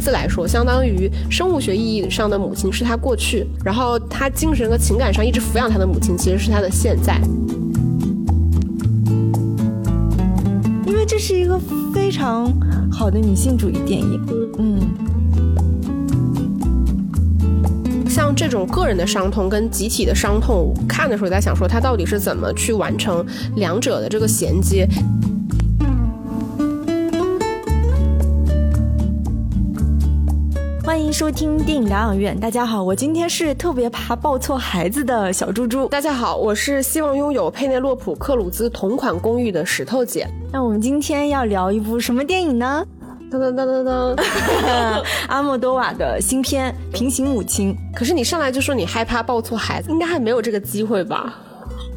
孩子来说，相当于生物学意义上的母亲是他过去，然后他精神和情感上一直抚养他的母亲其实是他的现在。因为这是一个非常好的女性主义电影，嗯。像这种个人的伤痛跟集体的伤痛，看的时候在想说，他到底是怎么去完成两者的这个衔接。欢迎收听电影疗养院。大家好，我今天是特别怕抱错孩子的小猪猪。大家好，我是希望拥有佩内洛普·克鲁兹同款公寓的石头姐。那我们今天要聊一部什么电影呢？噔噔噔噔噔，阿莫多瓦的新片《平行母亲》。可是你上来就说你害怕抱错孩子，应该还没有这个机会吧？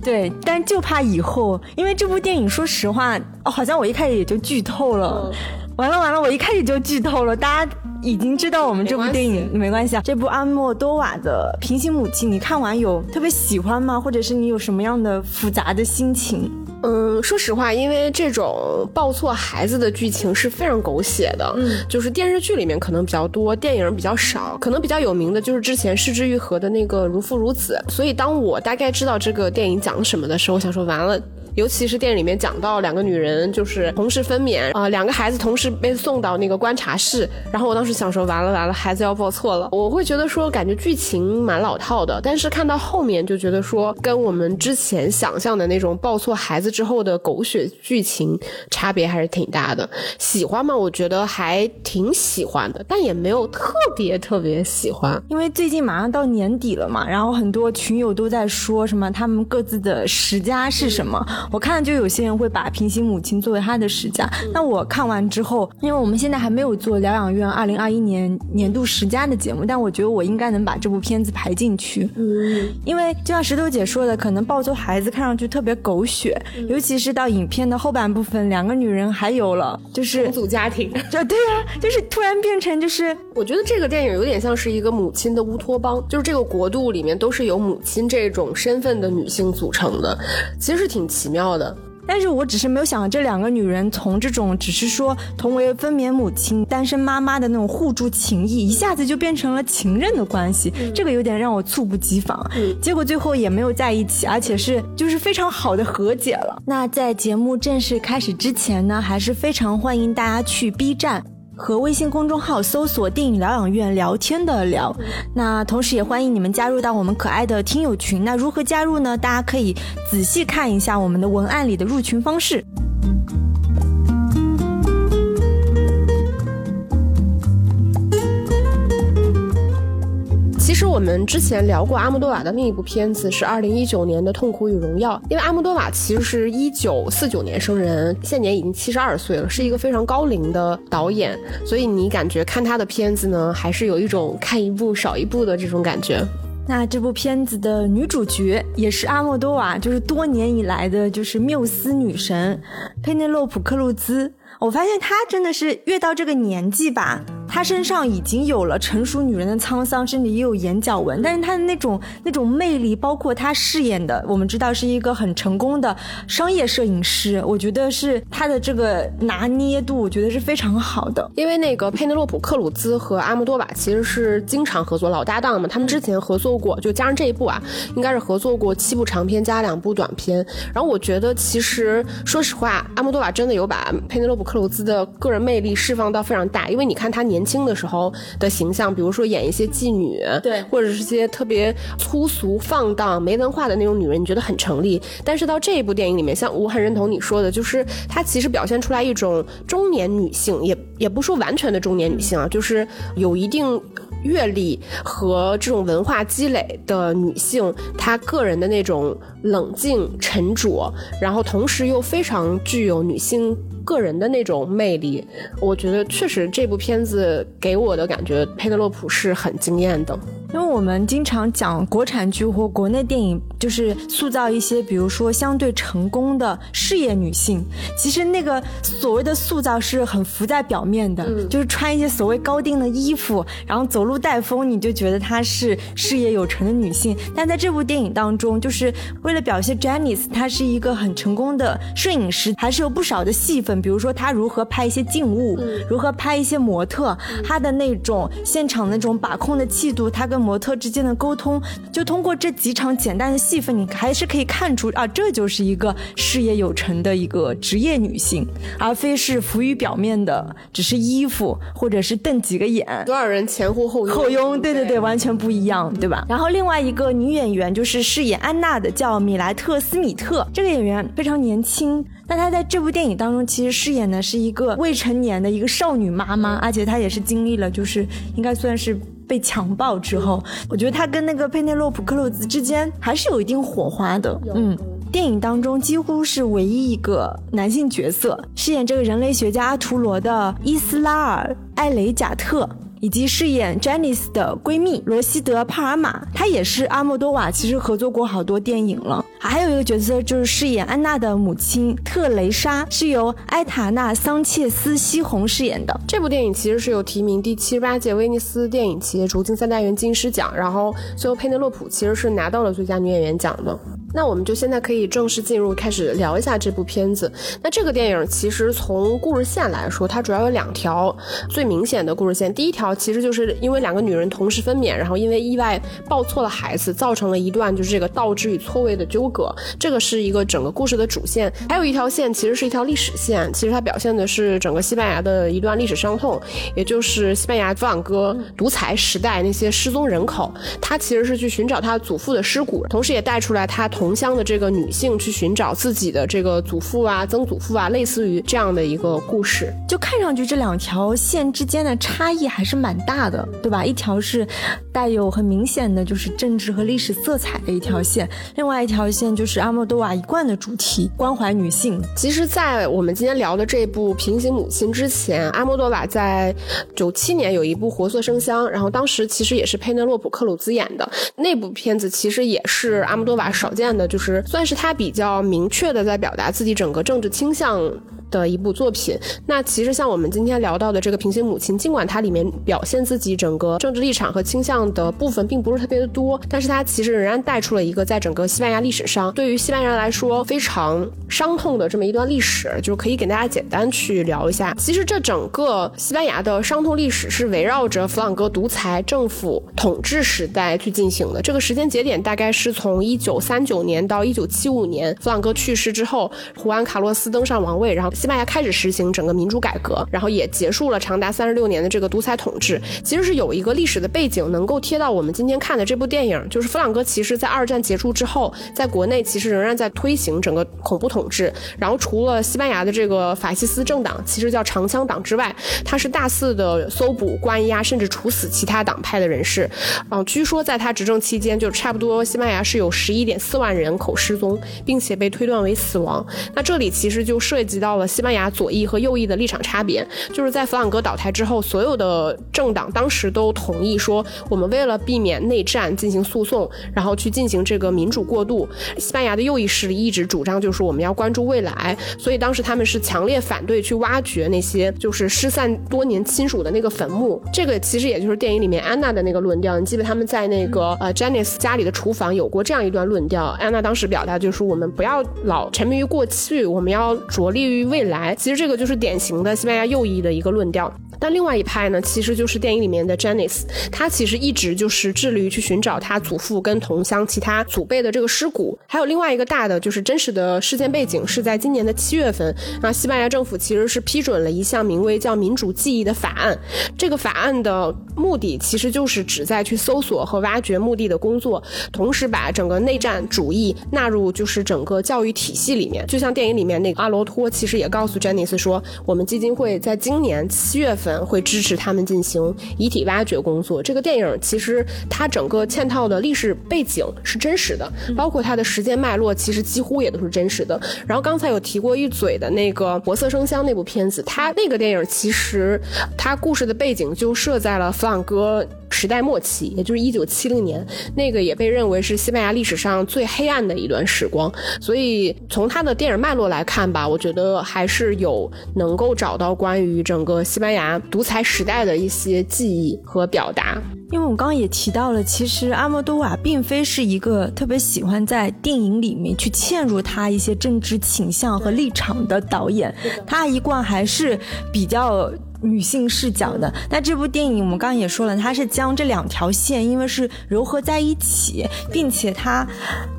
对，但就怕以后，因为这部电影，说实话，哦，好像我一开始也就剧透了。完了完了，我一开始就剧透了，大家已经知道我们这部电影没关系啊。这部阿莫多瓦的《平行母亲》，你看完有特别喜欢吗？或者是你有什么样的复杂的心情？嗯，说实话，因为这种抱错孩子的剧情是非常狗血的，嗯，就是电视剧里面可能比较多，电影比较少，可能比较有名的就是之前失之愈合的那个《如父如子》。所以当我大概知道这个电影讲什么的时候，我想说完了。尤其是电影里面讲到两个女人就是同时分娩啊，两个孩子同时被送到那个观察室，然后我当时想说完了完了，孩子要抱错了。我会觉得说感觉剧情蛮老套的，但是看到后面就觉得说跟我们之前想象的那种抱错孩子之后的狗血剧情差别还是挺大的。喜欢吗？我觉得还挺喜欢的，但也没有特别特别喜欢。因为最近马上到年底了嘛，然后很多群友都在说什么他们各自的十佳是什么。我看就有些人会把《平行母亲》作为他的十佳，那我看完之后，因为我们现在还没有做疗养院二零二一年年度十佳的节目，但我觉得我应该能把这部片子排进去。嗯，因为就像石头姐说的，可能抱错孩子看上去特别狗血，尤其是到影片的后半部分，两个女人还有了就是重组家庭，就 对啊，就是突然变成就是，我觉得这个电影有点像是一个母亲的乌托邦，就是这个国度里面都是由母亲这种身份的女性组成的，其实是挺奇妙。的，但是我只是没有想到这两个女人从这种只是说同为分娩母亲、单身妈妈的那种互助情谊，一下子就变成了情人的关系，这个有点让我猝不及防。结果最后也没有在一起，而且是就是非常好的和解了。那在节目正式开始之前呢，还是非常欢迎大家去 B 站。和微信公众号搜索“电影疗养院”聊天的聊，那同时也欢迎你们加入到我们可爱的听友群。那如何加入呢？大家可以仔细看一下我们的文案里的入群方式。我们之前聊过阿莫多瓦的另一部片子是二零一九年的《痛苦与荣耀》，因为阿莫多瓦其实是一九四九年生人，现年已经七十二岁了，是一个非常高龄的导演，所以你感觉看他的片子呢，还是有一种看一部少一部的这种感觉。那这部片子的女主角也是阿莫多瓦，就是多年以来的就是缪斯女神佩内洛普·克鲁兹。我发现她真的是越到这个年纪吧。她身上已经有了成熟女人的沧桑，甚至也有眼角纹，但是她的那种那种魅力，包括她饰演的，我们知道是一个很成功的商业摄影师，我觉得是她的这个拿捏度，我觉得是非常好的。因为那个佩内洛普·克鲁兹和阿莫多瓦其实是经常合作老搭档嘛，他们之前合作过，就加上这一部啊，应该是合作过七部长片加两部短片。然后我觉得其实说实话，阿莫多瓦真的有把佩内洛普·克鲁兹的个人魅力释放到非常大，因为你看他年。年轻的时候的形象，比如说演一些妓女，对，或者是些特别粗俗放荡、没文化的那种女人，你觉得很成立。但是到这一部电影里面，像我很认同你说的，就是她其实表现出来一种中年女性，也也不说完全的中年女性啊，就是有一定阅历和这种文化积累的女性，她个人的那种冷静沉着，然后同时又非常具有女性。个人的那种魅力，我觉得确实这部片子给我的感觉，佩德洛普是很惊艳的。因为我们经常讲国产剧或国内电影，就是塑造一些，比如说相对成功的事业女性。其实那个所谓的塑造是很浮在表面的，就是穿一些所谓高定的衣服，然后走路带风，你就觉得她是事业有成的女性。但在这部电影当中，就是为为了表现 Janice，她是一个很成功的摄影师，还是有不少的戏份，比如说他如何拍一些静物，如何拍一些模特，他的那种现场那种把控的气度，他跟模特之间的沟通，就通过这几场简单的戏份，你还是可以看出啊，这就是一个事业有成的一个职业女性，而非是浮于表面的，只是衣服或者是瞪几个眼，多少人前呼后拥，后拥，对对对，完全不一样，对吧？然后另外一个女演员就是饰演安娜的，叫米莱特·斯米特，这个演员非常年轻。那她在这部电影当中，其实饰演的是一个未成年的一个少女妈妈，而且她也是经历了，就是应该算是被强暴之后，我觉得她跟那个佩内洛普·克鲁兹之间还是有一定火花的。嗯，电影当中几乎是唯一一个男性角色饰演这个人类学家阿图罗的伊斯拉尔·艾雷贾特。以及饰演 Janice 的闺蜜罗西德·帕尔玛，她也是阿莫多瓦，其实合作过好多电影了。还有一个角色就是饰演安娜的母亲特蕾莎，是由埃塔纳·桑切斯·西红饰演的。这部电影其实是有提名第七十八届威尼斯电影节主竞三大元金狮奖，然后最后佩内洛普其实是拿到了最佳女演员奖的。那我们就现在可以正式进入，开始聊一下这部片子。那这个电影其实从故事线来说，它主要有两条最明显的故事线。第一条其实就是因为两个女人同时分娩，然后因为意外抱错了孩子，造成了一段就是这个倒置与错位的纠葛，这个是一个整个故事的主线。还有一条线其实是一条历史线，其实它表现的是整个西班牙的一段历史伤痛，也就是西班牙弗朗哥独裁时代那些失踪人口，他其实是去寻找他祖父的尸骨，同时也带出来他同乡的这个女性去寻找自己的这个祖父啊、曾祖父啊，类似于这样的一个故事。就看上去这两条线之间的差异还是蛮大的，对吧？一条是带有很明显的就是政治和历史色彩的一条线，另外一条线就是阿莫多瓦一贯的主题——关怀女性。其实，在我们今天聊的这部《平行母亲》之前，阿莫多瓦在九七年有一部《活色生香》，然后当时其实也是佩内洛普·克鲁兹演的那部片子，其实也是阿莫多瓦少见的，就是算是他比较明确的在表达自己整个政治倾向。的一部作品，那其实像我们今天聊到的这个《平行母亲》，尽管它里面表现自己整个政治立场和倾向的部分并不是特别的多，但是它其实仍然带出了一个在整个西班牙历史上对于西班牙人来说非常伤痛的这么一段历史，就是可以给大家简单去聊一下。其实这整个西班牙的伤痛历史是围绕着弗朗哥独裁政府统治时代去进行的，这个时间节点大概是从一九三九年到一九七五年，弗朗哥去世之后，胡安卡洛斯登上王位，然后。西班牙开始实行整个民主改革，然后也结束了长达三十六年的这个独裁统治。其实是有一个历史的背景，能够贴到我们今天看的这部电影。就是弗朗哥其实在二战结束之后，在国内其实仍然在推行整个恐怖统治。然后除了西班牙的这个法西斯政党，其实叫长枪党之外，他是大肆的搜捕、关押，甚至处死其他党派的人士。嗯，据说在他执政期间，就差不多西班牙是有十一点四万人口失踪，并且被推断为死亡。那这里其实就涉及到了。西班牙左翼和右翼的立场差别，就是在弗朗哥倒台之后，所有的政党当时都同意说，我们为了避免内战进行诉讼，然后去进行这个民主过渡。西班牙的右翼势力一直主张就是我们要关注未来，所以当时他们是强烈反对去挖掘那些就是失散多年亲属的那个坟墓。这个其实也就是电影里面安娜的那个论调。你记得他们在那个呃 Janice 家里的厨房有过这样一段论调，安娜当时表达就是我们不要老沉迷于过去，我们要着力于未。来，其实这个就是典型的西班牙右翼的一个论调。但另外一派呢，其实就是电影里面的 Janice，他其实一直就是致力于去寻找他祖父跟同乡其他祖辈的这个尸骨。还有另外一个大的就是真实的事件背景是在今年的七月份，那西班牙政府其实是批准了一项名为叫民主记忆的法案。这个法案的目的其实就是旨在去搜索和挖掘墓地的工作，同时把整个内战主义纳入就是整个教育体系里面。就像电影里面那个阿罗托，其实也告诉 Janice 说，我们基金会在今年七月份。会支持他们进行遗体挖掘工作。这个电影其实它整个嵌套的历史背景是真实的，包括它的时间脉络，其实几乎也都是真实的。然后刚才有提过一嘴的那个《活色生香》那部片子，它那个电影其实它故事的背景就设在了弗朗哥。时代末期，也就是一九七零年，那个也被认为是西班牙历史上最黑暗的一段时光。所以从他的电影脉络来看吧，我觉得还是有能够找到关于整个西班牙独裁时代的一些记忆和表达。因为我刚刚也提到了，其实阿莫多瓦并非是一个特别喜欢在电影里面去嵌入他一些政治倾向和立场的导演，他一贯还是比较。女性视角的，那这部电影我们刚刚也说了，它是将这两条线，因为是糅合在一起，并且它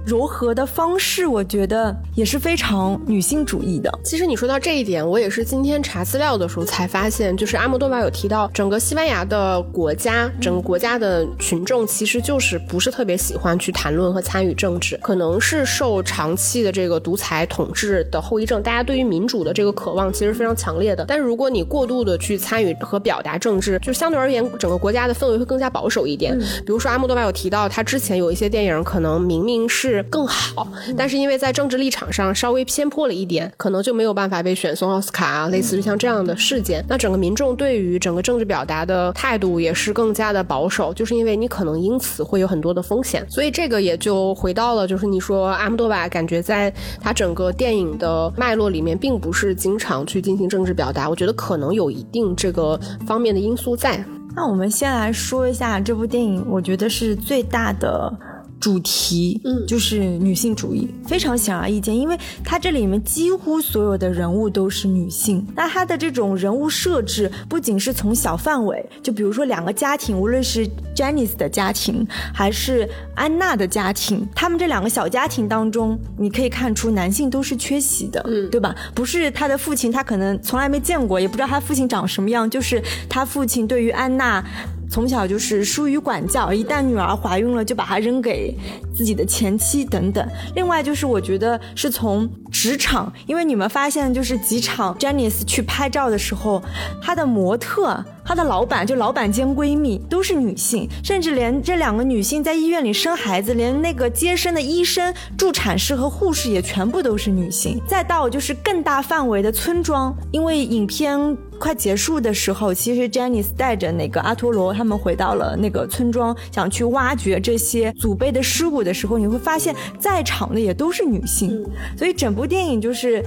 柔和的方式，我觉得也是非常女性主义的。其实你说到这一点，我也是今天查资料的时候才发现，就是阿莫多瓦有提到，整个西班牙的国家，整个国家的群众其实就是不是特别喜欢去谈论和参与政治，可能是受长期的这个独裁统治的后遗症，大家对于民主的这个渴望其实非常强烈的。但是如果你过度的去参与和表达政治，就相对而言，整个国家的氛围会更加保守一点。比如说，阿莫多瓦有提到，他之前有一些电影可能明明是更好，但是因为在政治立场上稍微偏颇了一点，可能就没有办法被选送奥斯卡啊，类似于像这样的事件。那整个民众对于整个政治表达的态度也是更加的保守，就是因为你可能因此会有很多的风险。所以这个也就回到了，就是你说阿姆多瓦感觉在他整个电影的脉络里面，并不是经常去进行政治表达。我觉得可能有一定。这个方面的因素在。那我们先来说一下这部电影，我觉得是最大的。主题嗯，就是女性主义，非常显而易见，因为它这里面几乎所有的人物都是女性。那它的这种人物设置，不仅是从小范围，就比如说两个家庭，无论是 Janice 的家庭还是安娜的家庭，他们这两个小家庭当中，你可以看出男性都是缺席的，嗯，对吧？不是他的父亲，他可能从来没见过，也不知道他父亲长什么样，就是他父亲对于安娜。从小就是疏于管教，一旦女儿怀孕了，就把她扔给自己的前妻等等。另外就是，我觉得是从职场，因为你们发现，就是几场 Jenice 去拍照的时候，她的模特。她的老板就老板兼闺蜜都是女性，甚至连这两个女性在医院里生孩子，连那个接生的医生、助产士和护士也全部都是女性。再到就是更大范围的村庄，因为影片快结束的时候，其实 Janice 带着那个阿托罗他们回到了那个村庄，想去挖掘这些祖辈的尸骨的时候，你会发现在场的也都是女性，所以整部电影就是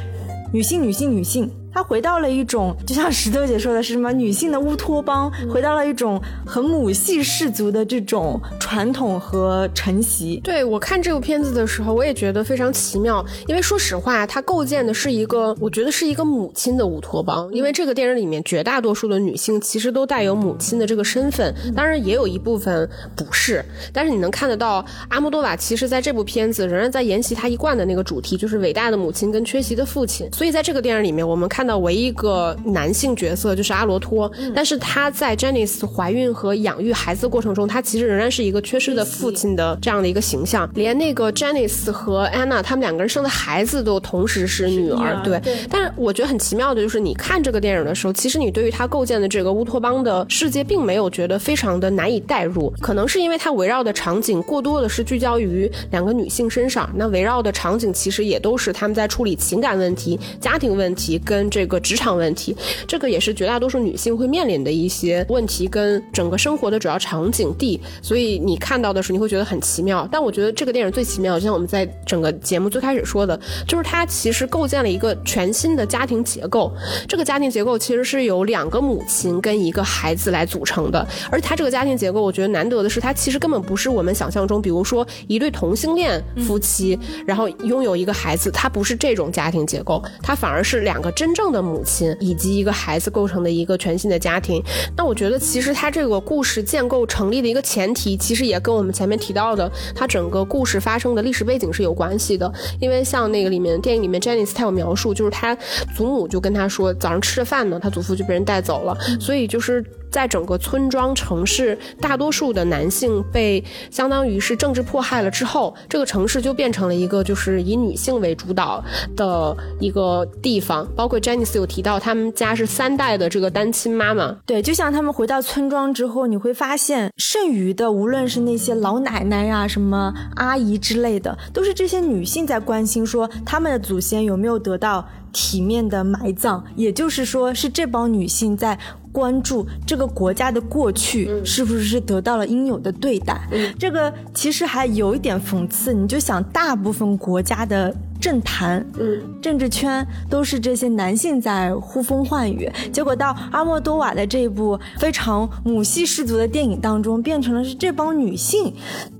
女性、女性、女性。他回到了一种，就像石头姐说的是什么女性的乌托邦，回到了一种很母系氏族的这种传统和承袭。对我看这部片子的时候，我也觉得非常奇妙，因为说实话，它构建的是一个，我觉得是一个母亲的乌托邦。因为这个电影里面绝大多数的女性其实都带有母亲的这个身份，当然也有一部分不是。但是你能看得到，阿莫多瓦其实在这部片子仍然在沿袭他一贯的那个主题，就是伟大的母亲跟缺席的父亲。所以在这个电影里面，我们看。的唯一一个男性角色就是阿罗托，但是他在 Janice 怀孕和养育孩子过程中，他其实仍然是一个缺失的父亲的这样的一个形象。连那个 Janice 和 Anna 他们两个人生的孩子都同时是女儿，对。但是我觉得很奇妙的就是，你看这个电影的时候，其实你对于他构建的这个乌托邦的世界，并没有觉得非常的难以代入。可能是因为他围绕的场景过多的是聚焦于两个女性身上，那围绕的场景其实也都是他们在处理情感问题、家庭问题跟。这个职场问题，这个也是绝大多数女性会面临的一些问题，跟整个生活的主要场景地。所以你看到的时候，你会觉得很奇妙。但我觉得这个电影最奇妙，就像我们在整个节目最开始说的，就是它其实构建了一个全新的家庭结构。这个家庭结构其实是由两个母亲跟一个孩子来组成的。而它这个家庭结构，我觉得难得的是，它其实根本不是我们想象中，比如说一对同性恋夫妻，然后拥有一个孩子，它不是这种家庭结构，它反而是两个真正。的母亲以及一个孩子构成的一个全新的家庭，那我觉得其实他这个故事建构成立的一个前提，其实也跟我们前面提到的他整个故事发生的历史背景是有关系的。因为像那个里面电影里面，Janice 她有描述，就是他祖母就跟他说，早上吃着饭呢，他祖父就被人带走了，所以就是。在整个村庄城市，大多数的男性被相当于是政治迫害了之后，这个城市就变成了一个就是以女性为主导的一个地方。包括 Janice 有提到，他们家是三代的这个单亲妈妈。对，就像他们回到村庄之后，你会发现剩余的，无论是那些老奶奶呀、什么阿姨之类的，都是这些女性在关心说他们的祖先有没有得到体面的埋葬。也就是说，是这帮女性在。关注这个国家的过去是不是得到了应有的对待。这个其实还有一点讽刺，你就想大部分国家的。政坛，嗯，政治圈都是这些男性在呼风唤雨，结果到阿莫多瓦的这一部非常母系氏族的电影当中，变成了是这帮女性。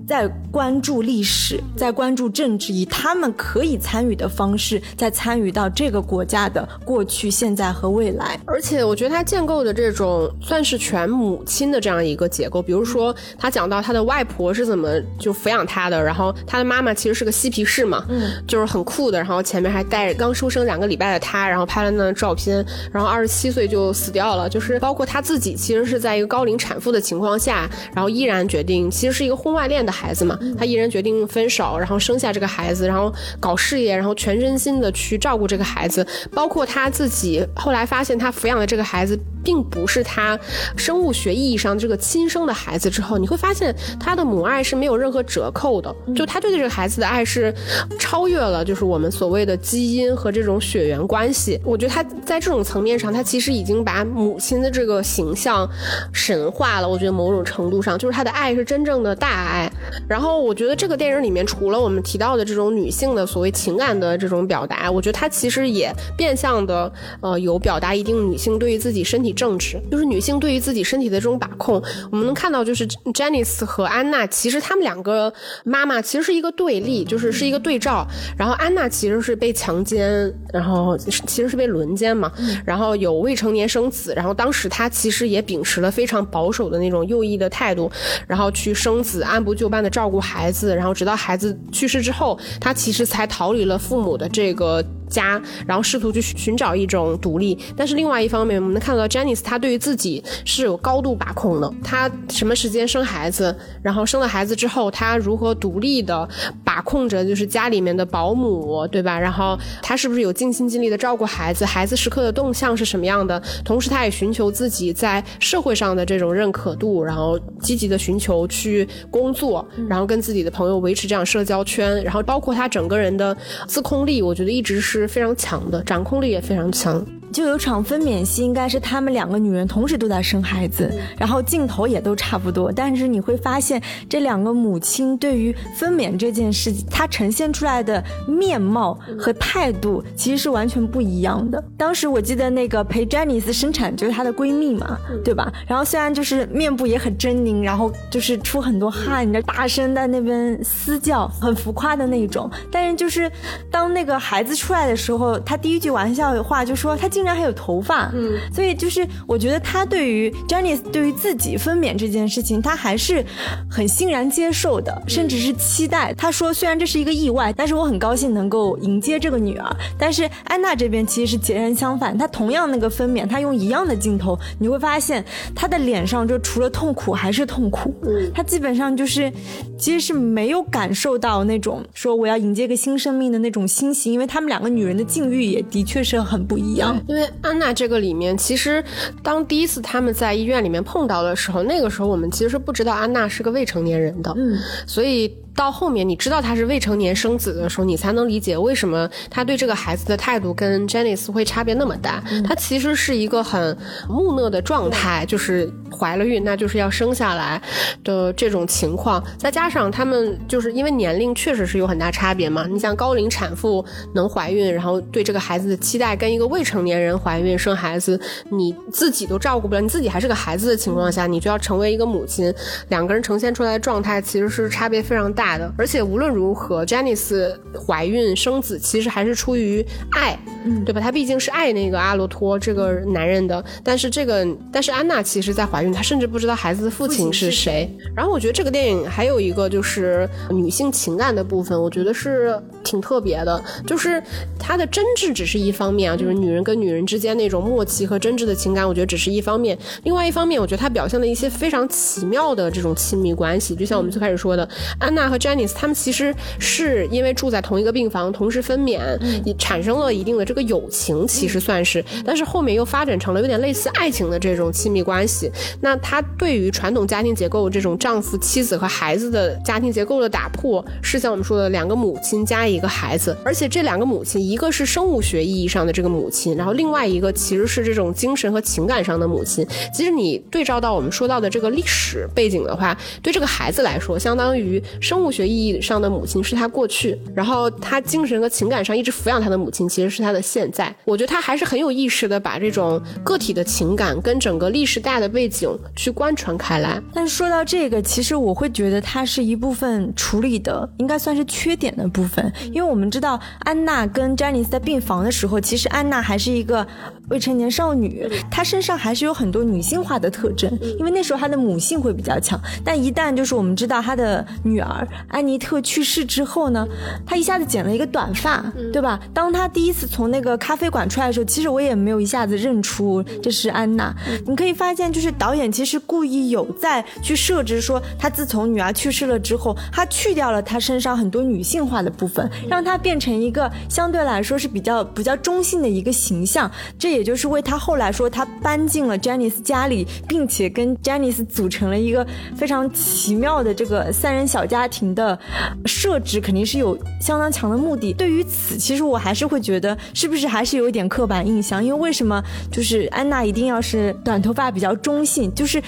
在关注历史，在关注政治，以他们可以参与的方式，在参与到这个国家的过去、现在和未来。而且，我觉得他建构的这种算是全母亲的这样一个结构。比如说，他讲到他的外婆是怎么就抚养他的，然后他的妈妈其实是个嬉皮士嘛，嗯，就是很酷的。然后前面还带着刚出生两个礼拜的他，然后拍了那张照片，然后二十七岁就死掉了。就是包括他自己，其实是在一个高龄产妇的情况下，然后依然决定，其实是一个婚外恋的。孩子嘛，他毅然决定分手，然后生下这个孩子，然后搞事业，然后全身心的去照顾这个孩子，包括他自己后来发现他抚养的这个孩子。并不是他生物学意义上这个亲生的孩子之后，你会发现他的母爱是没有任何折扣的。就他对这个孩子的爱是超越了，就是我们所谓的基因和这种血缘关系。我觉得他在这种层面上，他其实已经把母亲的这个形象神化了。我觉得某种程度上，就是他的爱是真正的大爱。然后我觉得这个电影里面，除了我们提到的这种女性的所谓情感的这种表达，我觉得它其实也变相的呃有表达一定女性对于自己身体。政治就是女性对于自己身体的这种把控，我们能看到，就是 Janice 和安娜，其实她们两个妈妈其实是一个对立，就是是一个对照。然后安娜其实是被强奸，然后其实是被轮奸嘛，然后有未成年生子，然后当时她其实也秉持了非常保守的那种右翼的态度，然后去生子，按部就班的照顾孩子，然后直到孩子去世之后，他其实才逃离了父母的这个。家，然后试图去寻找一种独立，但是另外一方面，我们能看到 Janice 她对于自己是有高度把控的。她什么时间生孩子，然后生了孩子之后，她如何独立的把控着就是家里面的保姆，对吧？然后她是不是有尽心尽力的照顾孩子？孩子时刻的动向是什么样的？同时，她也寻求自己在社会上的这种认可度，然后积极的寻求去工作，然后跟自己的朋友维持这样社交圈，然后包括她整个人的自控力，我觉得一直是。是非常强的，掌控力也非常强。就有场分娩戏，应该是她们两个女人同时都在生孩子，然后镜头也都差不多。但是你会发现，这两个母亲对于分娩这件事，她呈现出来的面貌和态度其实是完全不一样的。当时我记得那个陪詹妮斯生产就是她的闺蜜嘛，对吧？然后虽然就是面部也很狰狞，然后就是出很多汗，你大声在那边嘶叫，很浮夸的那种。但是就是当那个孩子出来的时候，她第一句玩笑话就说她。竟然还有头发，嗯，所以就是我觉得他对于 Janice 对于自己分娩这件事情，他还是很欣然接受的，甚至是期待。他说，虽然这是一个意外，但是我很高兴能够迎接这个女儿。但是安娜这边其实是截然相反，她同样那个分娩，她用一样的镜头，你会发现她的脸上就除了痛苦还是痛苦，嗯，她基本上就是其实是没有感受到那种说我要迎接一个新生命的那种欣喜，因为他们两个女人的境遇也的确是很不一样。因为安娜这个里面，其实当第一次他们在医院里面碰到的时候，那个时候我们其实是不知道安娜是个未成年人的，嗯，所以。到后面你知道他是未成年生子的时候，你才能理解为什么他对这个孩子的态度跟 Janice 会差别那么大。他其实是一个很木讷的状态，就是怀了孕，那就是要生下来的这种情况。再加上他们就是因为年龄确实是有很大差别嘛。你像高龄产妇能怀孕，然后对这个孩子的期待，跟一个未成年人怀孕生孩子，你自己都照顾不了，你自己还是个孩子的情况下，你就要成为一个母亲，两个人呈现出来的状态其实是差别非常大。的，而且无论如何，Janice 怀孕生子其实还是出于爱，对吧？她毕竟是爱那个阿罗托这个男人的。但是这个，但是安娜其实在怀孕，她甚至不知道孩子的父亲是谁。然后我觉得这个电影还有一个就是女性情感的部分，我觉得是挺特别的，就是她的真挚只是一方面啊，就是女人跟女人之间那种默契和真挚的情感，我觉得只是一方面。另外一方面，我觉得她表现了一些非常奇妙的这种亲密关系，就像我们最开始说的，安娜和 Janice 他们其实是因为住在同一个病房，同时分娩，也产生了一定的这个个友情，其实算是，但是后面又发展成了有点类似爱情的这种亲密关系。那他对于传统家庭结构这种丈夫、妻子和孩子的家庭结构的打破，是像我们说的两个母亲加一一个孩子，而且这两个母亲，一个是生物学意义上的这个母亲，然后另外一个其实是这种精神和情感上的母亲。其实你对照到我们说到的这个历史背景的话，对这个孩子来说，相当于生物学意义上的母亲是他过去，然后他精神和情感上一直抚养他的母亲其实是他的现在。我觉得他还是很有意识的把这种个体的情感跟整个历史大的背景去贯穿开来。但是说到这个，其实我会觉得它是一部分处理的应该算是缺点的部分，因为我们知道安娜跟詹妮斯在病房的时候，其实安娜还是一个未成年少女，她身上还是有很多女性化的特征，因为那时候她的母性会比较强。但一旦就是我们知道她的女儿安妮特去世之后呢，她一下子剪了一个短发，对吧？当她第一次从那个咖啡馆出来的时候，其实我也没有一下子认出这是安娜。你可以发现，就是导演其实故意有在去设置说，她自从女儿去世了之后，她去掉了她身上很多女性化的部分，让她变成一个相对来说是比较比较中性的一个形象。这也也就是为他后来说他搬进了 Janice 家里，并且跟 Janice 组成了一个非常奇妙的这个三人小家庭的设置，肯定是有相当强的目的。对于此，其实我还是会觉得，是不是还是有一点刻板印象？因为为什么就是安娜一定要是短头发、比较中性，就是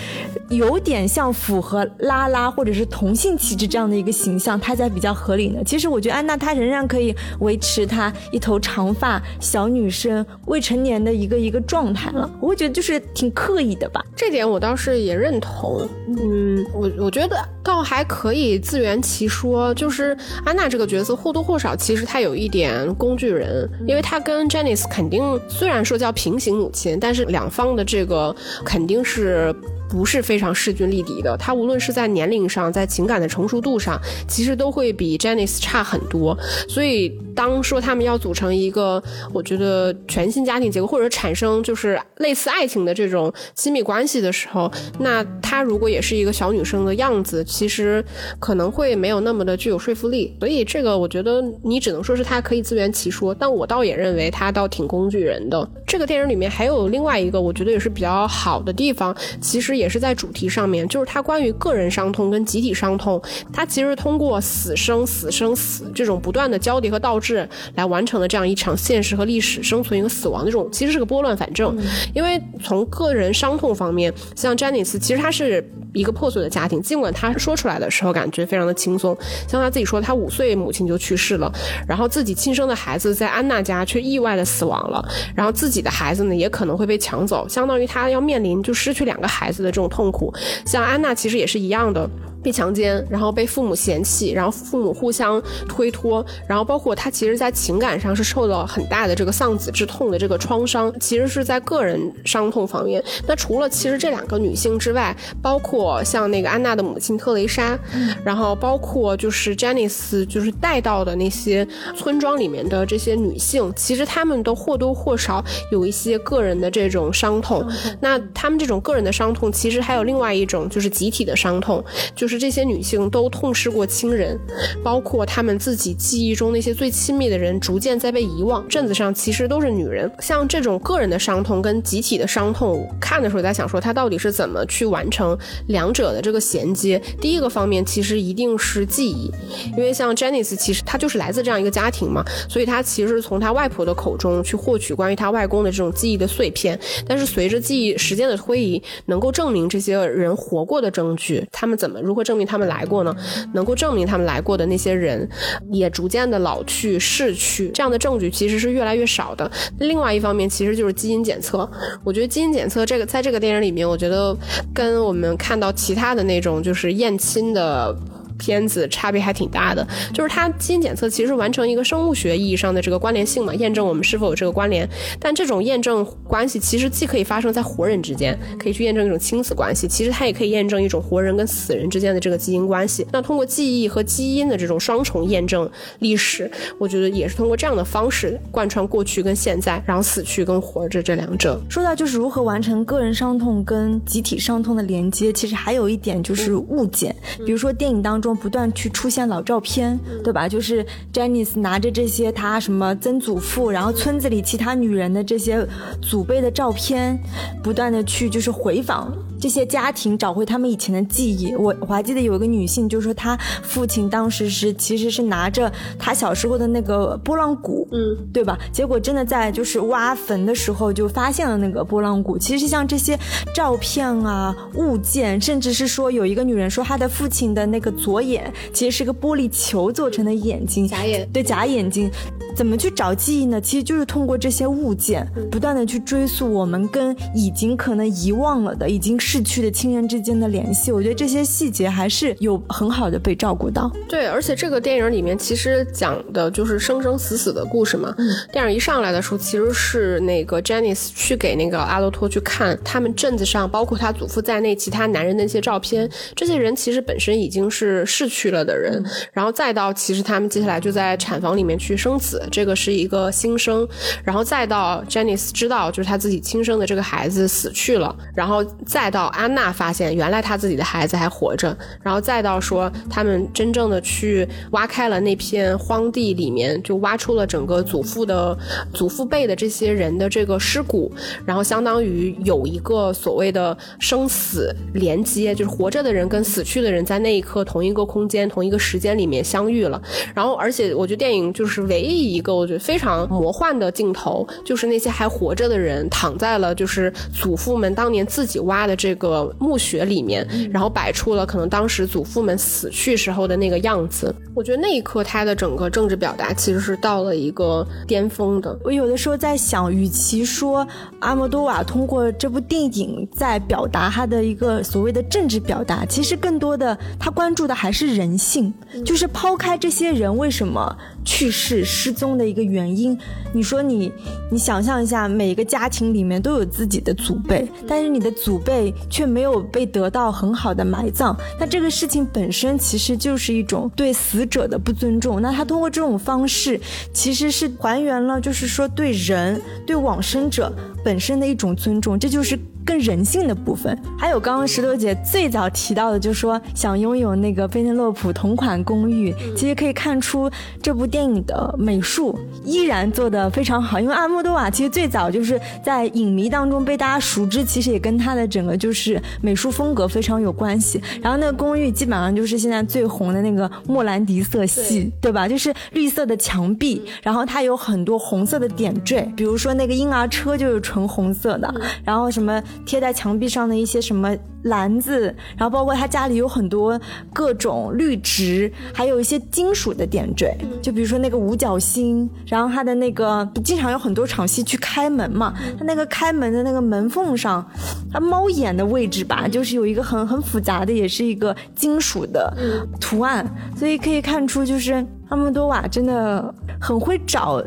有点像符合拉拉或者是同性气质这样的一个形象，她才比较合理呢？其实我觉得安娜她仍然可以维持她一头长发、小女生、未成年的一个一个状态了。我会觉得就是挺刻意的吧。这点我倒是也认同。嗯，我我觉得倒还可以自圆其说，就是安娜这个角色或多或少其实她有一点工具人，因为她跟 Janice 肯定虽然说叫平行母亲，但是两方的这个肯定是。不是非常势均力敌的，他无论是在年龄上，在情感的成熟度上，其实都会比 Janice 差很多。所以，当说他们要组成一个，我觉得全新家庭结构，或者产生就是类似爱情的这种亲密关系的时候，那他如果也是一个小女生的样子，其实可能会没有那么的具有说服力。所以，这个我觉得你只能说是他可以自圆其说，但我倒也认为他倒挺工具人的。这个电影里面还有另外一个，我觉得也是比较好的地方，其实。也是在主题上面，就是它关于个人伤痛跟集体伤痛，它其实通过死生死生死这种不断的交叠和倒置来完成的这样一场现实和历史生存一个死亡的这种，其实是个拨乱反正。因为从个人伤痛方面，像詹妮斯，其实他是一个破碎的家庭，尽管他说出来的时候感觉非常的轻松，像他自己说，他五岁母亲就去世了，然后自己亲生的孩子在安娜家却意外的死亡了，然后自己的孩子呢也可能会被抢走，相当于他要面临就失去两个孩子的。这种痛苦，像安娜其实也是一样的。被强奸，然后被父母嫌弃，然后父母互相推脱，然后包括他其实，在情感上是受到很大的这个丧子之痛的这个创伤，其实是在个人伤痛方面。那除了其实这两个女性之外，包括像那个安娜的母亲特蕾莎，然后包括就是 Janice 就是带到的那些村庄里面的这些女性，其实她们都或多或少有一些个人的这种伤痛。那她们这种个人的伤痛，其实还有另外一种就是集体的伤痛，就。是是这些女性都痛失过亲人，包括她们自己记忆中那些最亲密的人，逐渐在被遗忘。镇子上其实都是女人。像这种个人的伤痛跟集体的伤痛，看的时候在想说，她到底是怎么去完成两者的这个衔接？第一个方面其实一定是记忆，因为像 Janice，其实她就是来自这样一个家庭嘛，所以她其实从她外婆的口中去获取关于她外公的这种记忆的碎片。但是随着记忆时间的推移，能够证明这些人活过的证据，他们怎么如何？证明他们来过呢？能够证明他们来过的那些人，也逐渐的老去逝去，这样的证据其实是越来越少的。另外一方面，其实就是基因检测。我觉得基因检测这个，在这个电影里面，我觉得跟我们看到其他的那种就是验亲的。片子差别还挺大的，就是它基因检测其实完成一个生物学意义上的这个关联性嘛，验证我们是否有这个关联。但这种验证关系其实既可以发生在活人之间，可以去验证一种亲子关系，其实它也可以验证一种活人跟死人之间的这个基因关系。那通过记忆和基因的这种双重验证历史，我觉得也是通过这样的方式贯穿过去跟现在，然后死去跟活着这两者。说到就是如何完成个人伤痛跟集体伤痛的连接，其实还有一点就是物检，比如说电影当中。中不断去出现老照片，对吧？就是 Janice 拿着这些他什么曾祖父，然后村子里其他女人的这些祖辈的照片，不断的去就是回访。这些家庭找回他们以前的记忆，我我还记得有一个女性，就是说她父亲当时是其实是拿着她小时候的那个拨浪鼓，嗯，对吧？结果真的在就是挖坟的时候就发现了那个拨浪鼓。其实像这些照片啊、物件，甚至是说有一个女人说她的父亲的那个左眼其实是个玻璃球做成的眼睛，假眼，对假眼睛。怎么去找记忆呢？其实就是通过这些物件，不断的去追溯我们跟已经可能遗忘了的、已经逝去的亲人之间的联系。我觉得这些细节还是有很好的被照顾到。对，而且这个电影里面其实讲的就是生生死死的故事嘛。电影一上来的时候，其实是那个 Janice 去给那个阿洛托去看他们镇子上，包括他祖父在内其他男人的一些照片。这些人其实本身已经是逝去了的人，然后再到其实他们接下来就在产房里面去生子。这个是一个新生，然后再到 Janice 知道就是他自己亲生的这个孩子死去了，然后再到安娜发现原来他自己的孩子还活着，然后再到说他们真正的去挖开了那片荒地里面，就挖出了整个祖父的祖父辈的这些人的这个尸骨，然后相当于有一个所谓的生死连接，就是活着的人跟死去的人在那一刻同一个空间、同一个时间里面相遇了，然后而且我觉得电影就是唯一。一个我觉得非常魔幻的镜头，就是那些还活着的人躺在了就是祖父们当年自己挖的这个墓穴里面，然后摆出了可能当时祖父们死去时候的那个样子。我觉得那一刻他的整个政治表达其实是到了一个巅峰的。我有的时候在想，与其说阿莫多瓦通过这部电影在表达他的一个所谓的政治表达，其实更多的他关注的还是人性，就是抛开这些人为什么去世失。中的一个原因，你说你，你想象一下，每一个家庭里面都有自己的祖辈，但是你的祖辈却没有被得到很好的埋葬，那这个事情本身其实就是一种对死者的不尊重。那他通过这种方式，其实是还原了，就是说对人、对往生者本身的一种尊重，这就是。更人性的部分，还有刚刚石头姐最早提到的，就是说想拥有那个贝内洛普同款公寓，其实可以看出这部电影的美术依然做得非常好。因为阿莫多瓦其实最早就是在影迷当中被大家熟知，其实也跟他的整个就是美术风格非常有关系。然后那个公寓基本上就是现在最红的那个莫兰迪色系，对吧？就是绿色的墙壁，然后它有很多红色的点缀，比如说那个婴儿车就是纯红色的，然后什么。贴在墙壁上的一些什么篮子，然后包括他家里有很多各种绿植，还有一些金属的点缀，就比如说那个五角星，然后他的那个经常有很多场戏去开门嘛，他那个开门的那个门缝上，他猫眼的位置吧，就是有一个很很复杂的，也是一个金属的图案，所以可以看出就是阿莫多瓦真的很会找。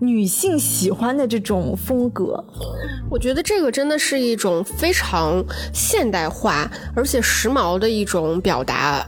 女性喜欢的这种风格，我觉得这个真的是一种非常现代化而且时髦的一种表达。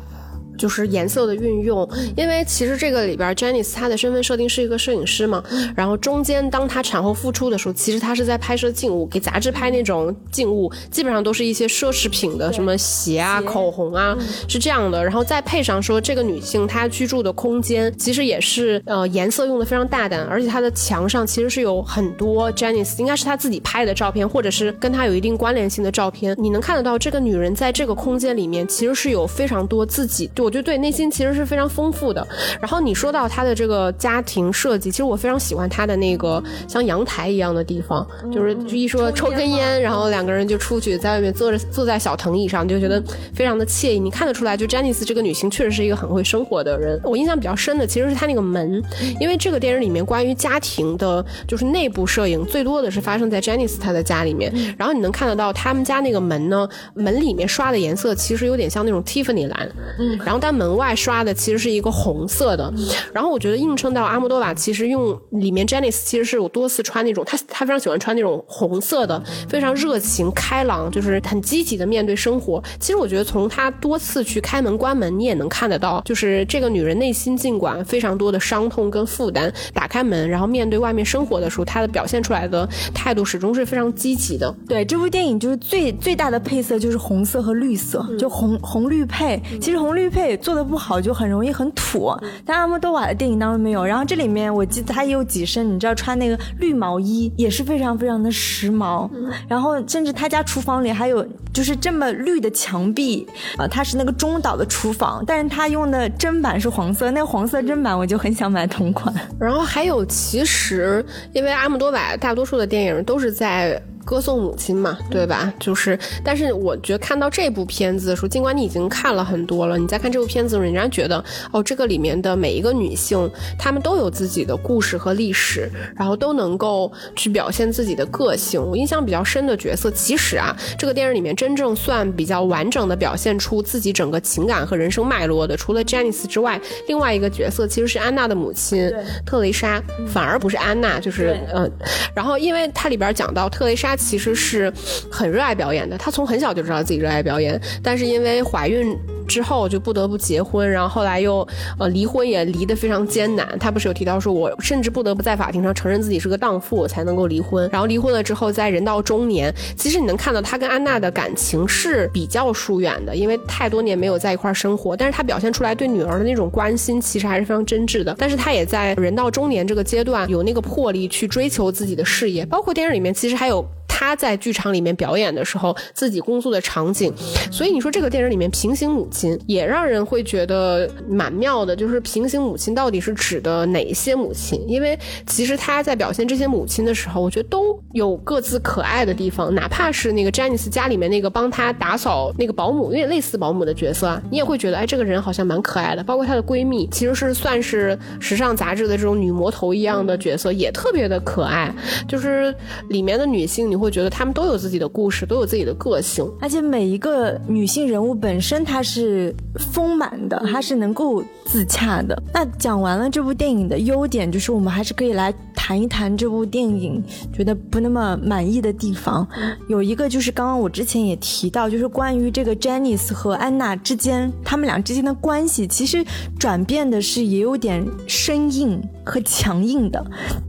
就是颜色的运用，因为其实这个里边 j e n n i c e 她的身份设定是一个摄影师嘛。然后中间当她产后复出的时候，其实她是在拍摄静物，给杂志拍那种静物，基本上都是一些奢侈品的，什么鞋啊、口红啊，是这样的。然后再配上说这个女性她居住的空间，其实也是呃颜色用的非常大胆，而且她的墙上其实是有很多 Janice 应该是她自己拍的照片，或者是跟她有一定关联性的照片。你能看得到这个女人在这个空间里面，其实是有非常多自己对。我觉得对内心其实是非常丰富的。然后你说到他的这个家庭设计，其实我非常喜欢他的那个像阳台一样的地方，就是一说抽根烟，然后两个人就出去在外面坐着坐在小藤椅上，就觉得非常的惬意。你看得出来，就詹妮斯这个女性确实是一个很会生活的人。我印象比较深的其实是她那个门，因为这个电影里面关于家庭的，就是内部摄影最多的是发生在詹妮斯她的家里面。然后你能看得到他们家那个门呢，门里面刷的颜色其实有点像那种 Tiffany 蓝，嗯，然后但门。外刷的其实是一个红色的，然后我觉得映衬到阿莫多瓦其实用里面 Janice 其实是有多次穿那种，他他非常喜欢穿那种红色的，非常热情开朗，就是很积极的面对生活。其实我觉得从他多次去开门关门，你也能看得到，就是这个女人内心尽管非常多的伤痛跟负担，打开门然后面对外面生活的时候，她的表现出来的态度始终是非常积极的。对这部电影就是最最大的配色就是红色和绿色，就红红绿配。其实红绿配。对，做的不好就很容易很土。但阿莫多瓦的电影当中没有。然后这里面我记得他也有几身，你知道穿那个绿毛衣也是非常非常的时髦。然后甚至他家厨房里还有就是这么绿的墙壁啊，他是那个中岛的厨房，但是他用的砧板是黄色，那个黄色砧板我就很想买同款。然后还有，其实因为阿莫多瓦大多数的电影都是在。歌颂母亲嘛，对吧？就是，但是我觉得看到这部片子的时候，尽管你已经看了很多了，你再看这部片子的时候，仍然觉得，哦，这个里面的每一个女性，她们都有自己的故事和历史，然后都能够去表现自己的个性。我印象比较深的角色，其实啊，这个电影里面真正算比较完整的表现出自己整个情感和人生脉络的，除了 Janice 之外，另外一个角色其实是安娜的母亲特蕾莎，反而不是安娜，就是嗯，然后因为它里边讲到特蕾莎。其实是很热爱表演的，她从很小就知道自己热爱表演，但是因为怀孕。之后就不得不结婚，然后后来又呃离婚，也离得非常艰难。她不是有提到说，我甚至不得不在法庭上承认自己是个荡妇，才能够离婚。然后离婚了之后，在人到中年，其实你能看到她跟安娜的感情是比较疏远的，因为太多年没有在一块生活。但是她表现出来对女儿的那种关心，其实还是非常真挚的。但是她也在人到中年这个阶段，有那个魄力去追求自己的事业。包括电影里面，其实还有他在剧场里面表演的时候自己工作的场景。所以你说这个电影里面平行母亲。也让人会觉得蛮妙的，就是平行母亲到底是指的哪些母亲？因为其实他在表现这些母亲的时候，我觉得都有各自可爱的地方。哪怕是那个詹妮斯家里面那个帮他打扫那个保姆，有点类似保姆的角色啊，你也会觉得，哎，这个人好像蛮可爱的。包括她的闺蜜，其实是算是时尚杂志的这种女魔头一样的角色，也特别的可爱。就是里面的女性，你会我觉得他们都有自己的故事，都有自己的个性，而且每一个女性人物本身，她是。丰满的，她是能够自洽的。那讲完了这部电影的优点，就是我们还是可以来谈一谈这部电影觉得不那么满意的地方。有一个就是刚刚我之前也提到，就是关于这个 Janice 和安娜之间，他们俩之间的关系，其实转变的是也有点生硬和强硬的，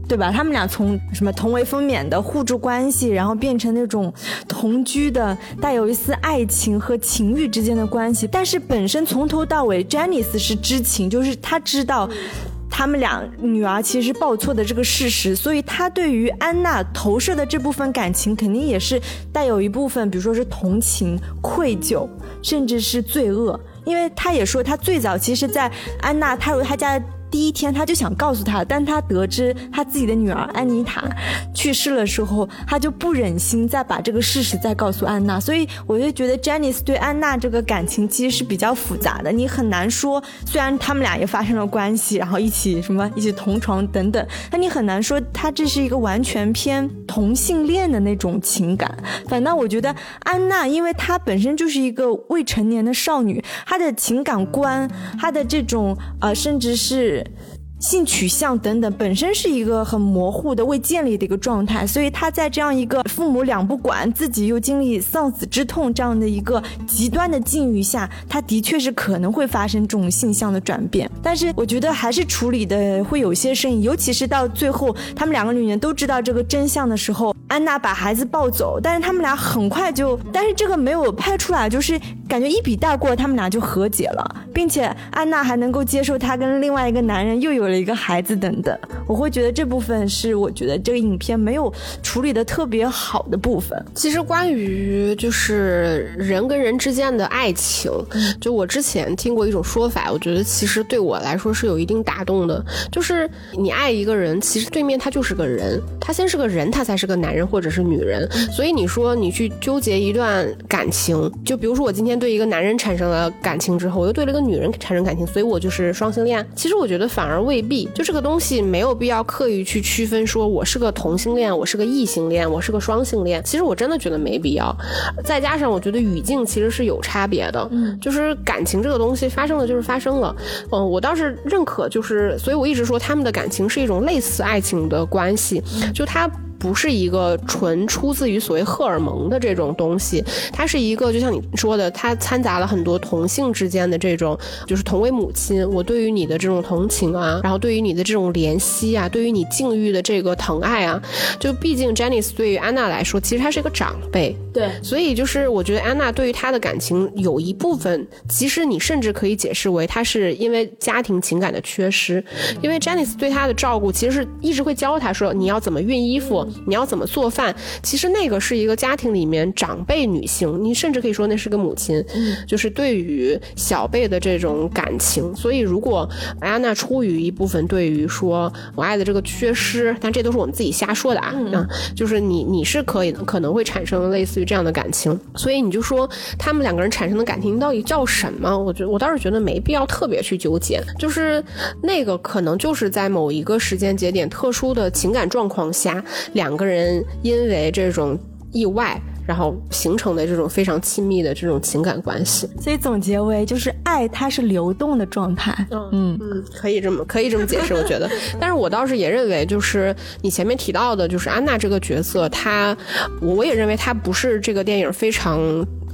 对吧？他们俩从什么同为分娩的互助关系，然后变成那种同居的带有一丝爱情和情欲之间的关系，但是本身从头到尾，Janice 是知情，就是他知道他们俩女儿其实报错的这个事实，所以他对于安娜投射的这部分感情，肯定也是带有一部分，比如说是同情、愧疚，甚至是罪恶，因为他也说他最早其实，在安娜踏入他家。第一天他就想告诉他，但他得知他自己的女儿安妮塔去世了时候，他就不忍心再把这个事实再告诉安娜，所以我就觉得 Janice 对安娜这个感情其实是比较复杂的，你很难说，虽然他们俩也发生了关系，然后一起什么一起同床等等，但你很难说他这是一个完全偏同性恋的那种情感。反倒我觉得安娜，因为她本身就是一个未成年的少女，她的情感观，她的这种呃，甚至是。人，性取向等等，本身是一个很模糊的未建立的一个状态，所以他在这样一个父母两不管，自己又经历丧子之痛这样的一个极端的境遇下，他的确是可能会发生这种性向的转变。但是我觉得还是处理的会有些生硬，尤其是到最后，他们两个女人都知道这个真相的时候，安娜把孩子抱走，但是他们俩很快就，但是这个没有拍出来，就是感觉一笔带过，他们俩就和解了，并且安娜还能够接受他跟另外一个男人又有。了一个孩子等等，我会觉得这部分是我觉得这个影片没有处理的特别好的部分。其实关于就是人跟人之间的爱情，就我之前听过一种说法，我觉得其实对我来说是有一定打动的。就是你爱一个人，其实对面他就是个人，他先是个人，他才是个男人或者是女人。所以你说你去纠结一段感情，就比如说我今天对一个男人产生了感情之后，我又对了一个女人产生感情，所以我就是双性恋。其实我觉得反而为未必，就这个东西没有必要刻意去区分，说我是个同性恋，我是个异性恋，我是个双性恋。其实我真的觉得没必要。再加上我觉得语境其实是有差别的，嗯，就是感情这个东西发生了就是发生了，嗯，我倒是认可，就是所以我一直说他们的感情是一种类似爱情的关系，就他。不是一个纯出自于所谓荷尔蒙的这种东西，它是一个就像你说的，它掺杂了很多同性之间的这种，就是同为母亲，我对于你的这种同情啊，然后对于你的这种怜惜啊，对于你境遇的这个疼爱啊，就毕竟 Janice 对于安娜来说，其实她是一个长辈，对，所以就是我觉得安娜对于她的感情有一部分，其实你甚至可以解释为她是因为家庭情感的缺失，因为 Janice 对她的照顾其实是一直会教她说你要怎么熨衣服，你要怎么做饭，其实那个是一个家庭里面长辈女性，你甚至可以说那是个母亲，就是对于小辈的这种感情，所以如果安娜出于一部分对于说我爱的这个缺失，但这都是我们自己瞎说的啊，嗯，就是你你是可以可能会产生类似于这样的感情，所以你就说他们两个人产生的感情到底叫什么？我觉我倒是觉得没必要特别去纠结，就是那个可能就是在某一个时间节点特殊的情感状况下，两个人因为这种意外。然后形成的这种非常亲密的这种情感关系，所以总结为就是爱它是流动的状态。嗯嗯，可以这么可以这么解释，我觉得。但是我倒是也认为，就是你前面提到的，就是安娜这个角色，她我也认为她不是这个电影非常。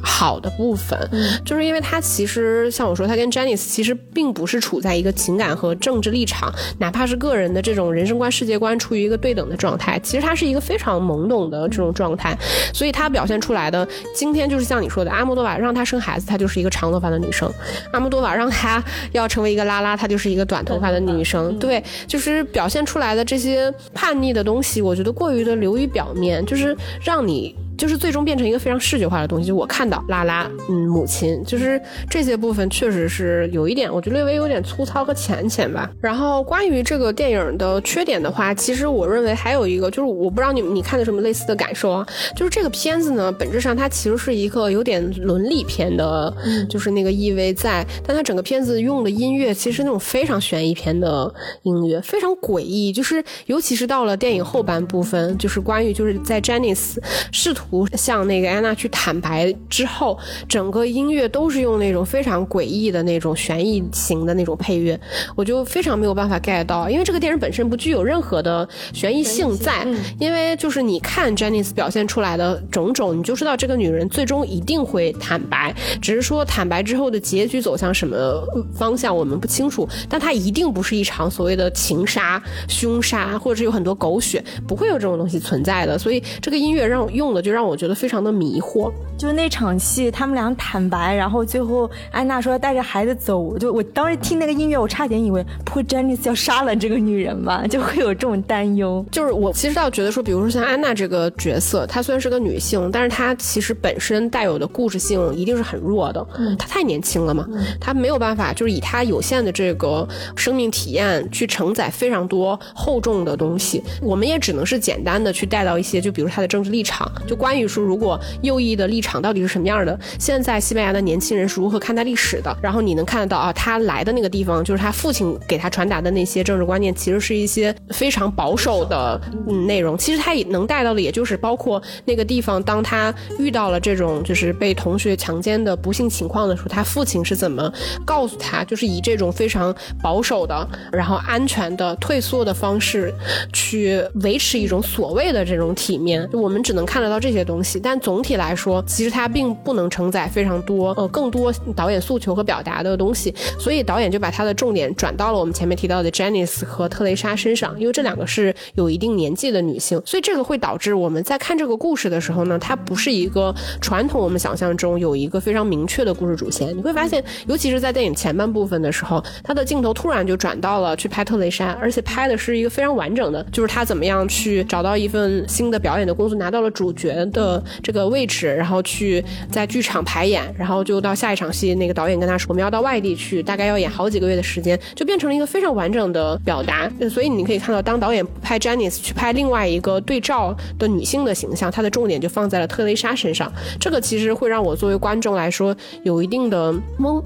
好的部分，就是因为他其实像我说，他跟 Janice 其实并不是处在一个情感和政治立场，哪怕是个人的这种人生观、世界观处于一个对等的状态。其实他是一个非常懵懂的这种状态，所以他表现出来的今天就是像你说的，阿莫多瓦让他生孩子，她就是一个长头发的女生；阿莫多瓦让他要成为一个拉拉，她就是一个短头发的女生。对，就是表现出来的这些叛逆的东西，我觉得过于的流于表面，就是让你。就是最终变成一个非常视觉化的东西。就我看到拉拉，嗯，母亲，就是这些部分确实是有一点，我觉得略微有点粗糙和浅浅吧。然后关于这个电影的缺点的话，其实我认为还有一个，就是我不知道你你看的什么类似的感受啊。就是这个片子呢，本质上它其实是一个有点伦理片的，就是那个意味在。但它整个片子用的音乐其实那种非常悬疑片的音乐，非常诡异。就是尤其是到了电影后半部分，就是关于就是在 Janice 试图。向那个安娜去坦白之后，整个音乐都是用那种非常诡异的那种悬疑型的那种配乐，我就非常没有办法 get 到，因为这个电影本身不具有任何的悬疑性在，因为就是你看 Janice 表现出来的种种，你就知道这个女人最终一定会坦白，只是说坦白之后的结局走向什么方向我们不清楚，但她一定不是一场所谓的情杀、凶杀，或者是有很多狗血，不会有这种东西存在的，所以这个音乐让我用的就让我觉得非常的迷惑，就那场戏，他们俩坦白，然后最后安娜说要带着孩子走，就我当时听那个音乐，我差点以为不会詹妮斯要杀了这个女人吧，就会有这种担忧。就是我其实倒觉得说，比如说像安娜这个角色，她虽然是个女性，但是她其实本身带有的故事性一定是很弱的。她太年轻了嘛，她没有办法，就是以她有限的这个生命体验去承载非常多厚重的东西。我们也只能是简单的去带到一些，就比如她的政治立场，就。关于说，如果右翼的立场到底是什么样的？现在西班牙的年轻人是如何看待历史的？然后你能看得到啊，他来的那个地方，就是他父亲给他传达的那些政治观念，其实是一些非常保守的嗯内容。其实他也能带到的，也就是包括那个地方，当他遇到了这种就是被同学强奸的不幸情况的时候，他父亲是怎么告诉他，就是以这种非常保守的、然后安全的退缩的方式去维持一种所谓的这种体面。我们只能看得到这。这些东西，但总体来说，其实它并不能承载非常多呃更多导演诉求和表达的东西，所以导演就把他的重点转到了我们前面提到的 Janice 和特蕾莎身上，因为这两个是有一定年纪的女性，所以这个会导致我们在看这个故事的时候呢，它不是一个传统我们想象中有一个非常明确的故事主线。你会发现，尤其是在电影前半部分的时候，他的镜头突然就转到了去拍特蕾莎，而且拍的是一个非常完整的，就是他怎么样去找到一份新的表演的工作，拿到了主角。的这个位置，然后去在剧场排演，然后就到下一场戏，那个导演跟他说，我们要到外地去，大概要演好几个月的时间，就变成了一个非常完整的表达。所以你可以看到，当导演拍 Janice 去拍另外一个对照的女性的形象，他的重点就放在了特蕾莎身上。这个其实会让我作为观众来说有一定的懵。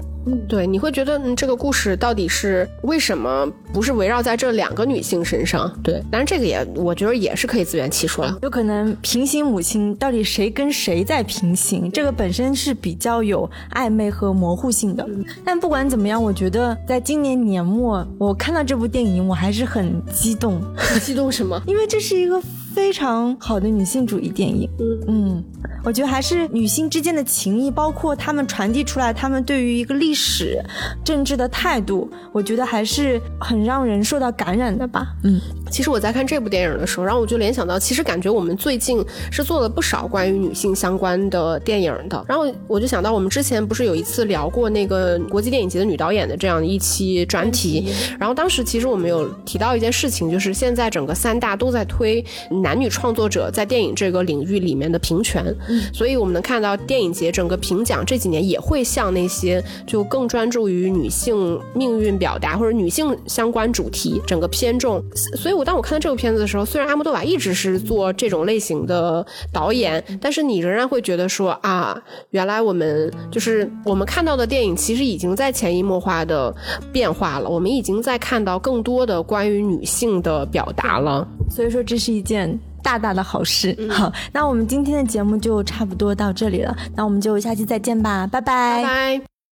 对，你会觉得嗯，这个故事到底是为什么不是围绕在这两个女性身上？对，当然这个也我觉得也是可以自圆其说了。有可能平行母亲到底谁跟谁在平行？这个本身是比较有暧昧和模糊性的。但不管怎么样，我觉得在今年年末我看到这部电影，我还是很激动。激动什么？因为这是一个非常好的女性主义电影。嗯嗯，我觉得还是女性之间的情谊，包括她们传递出来，她们对于一个历史、政治的态度，我觉得还是很让人受到感染的吧。嗯。其实我在看这部电影的时候，然后我就联想到，其实感觉我们最近是做了不少关于女性相关的电影的。然后我就想到，我们之前不是有一次聊过那个国际电影节的女导演的这样一期专题。然后当时其实我们有提到一件事情，就是现在整个三大都在推男女创作者在电影这个领域里面的平权。所以我们能看到电影节整个评奖这几年也会向那些就更专注于女性命运表达或者女性相关主题整个偏重。所以。我当我看到这部片子的时候，虽然阿莫多瓦一直是做这种类型的导演，但是你仍然会觉得说啊，原来我们就是我们看到的电影，其实已经在潜移默化的变化了。我们已经在看到更多的关于女性的表达了。所以说，这是一件大大的好事。好，那我们今天的节目就差不多到这里了，那我们就下期再见吧，拜拜，拜拜。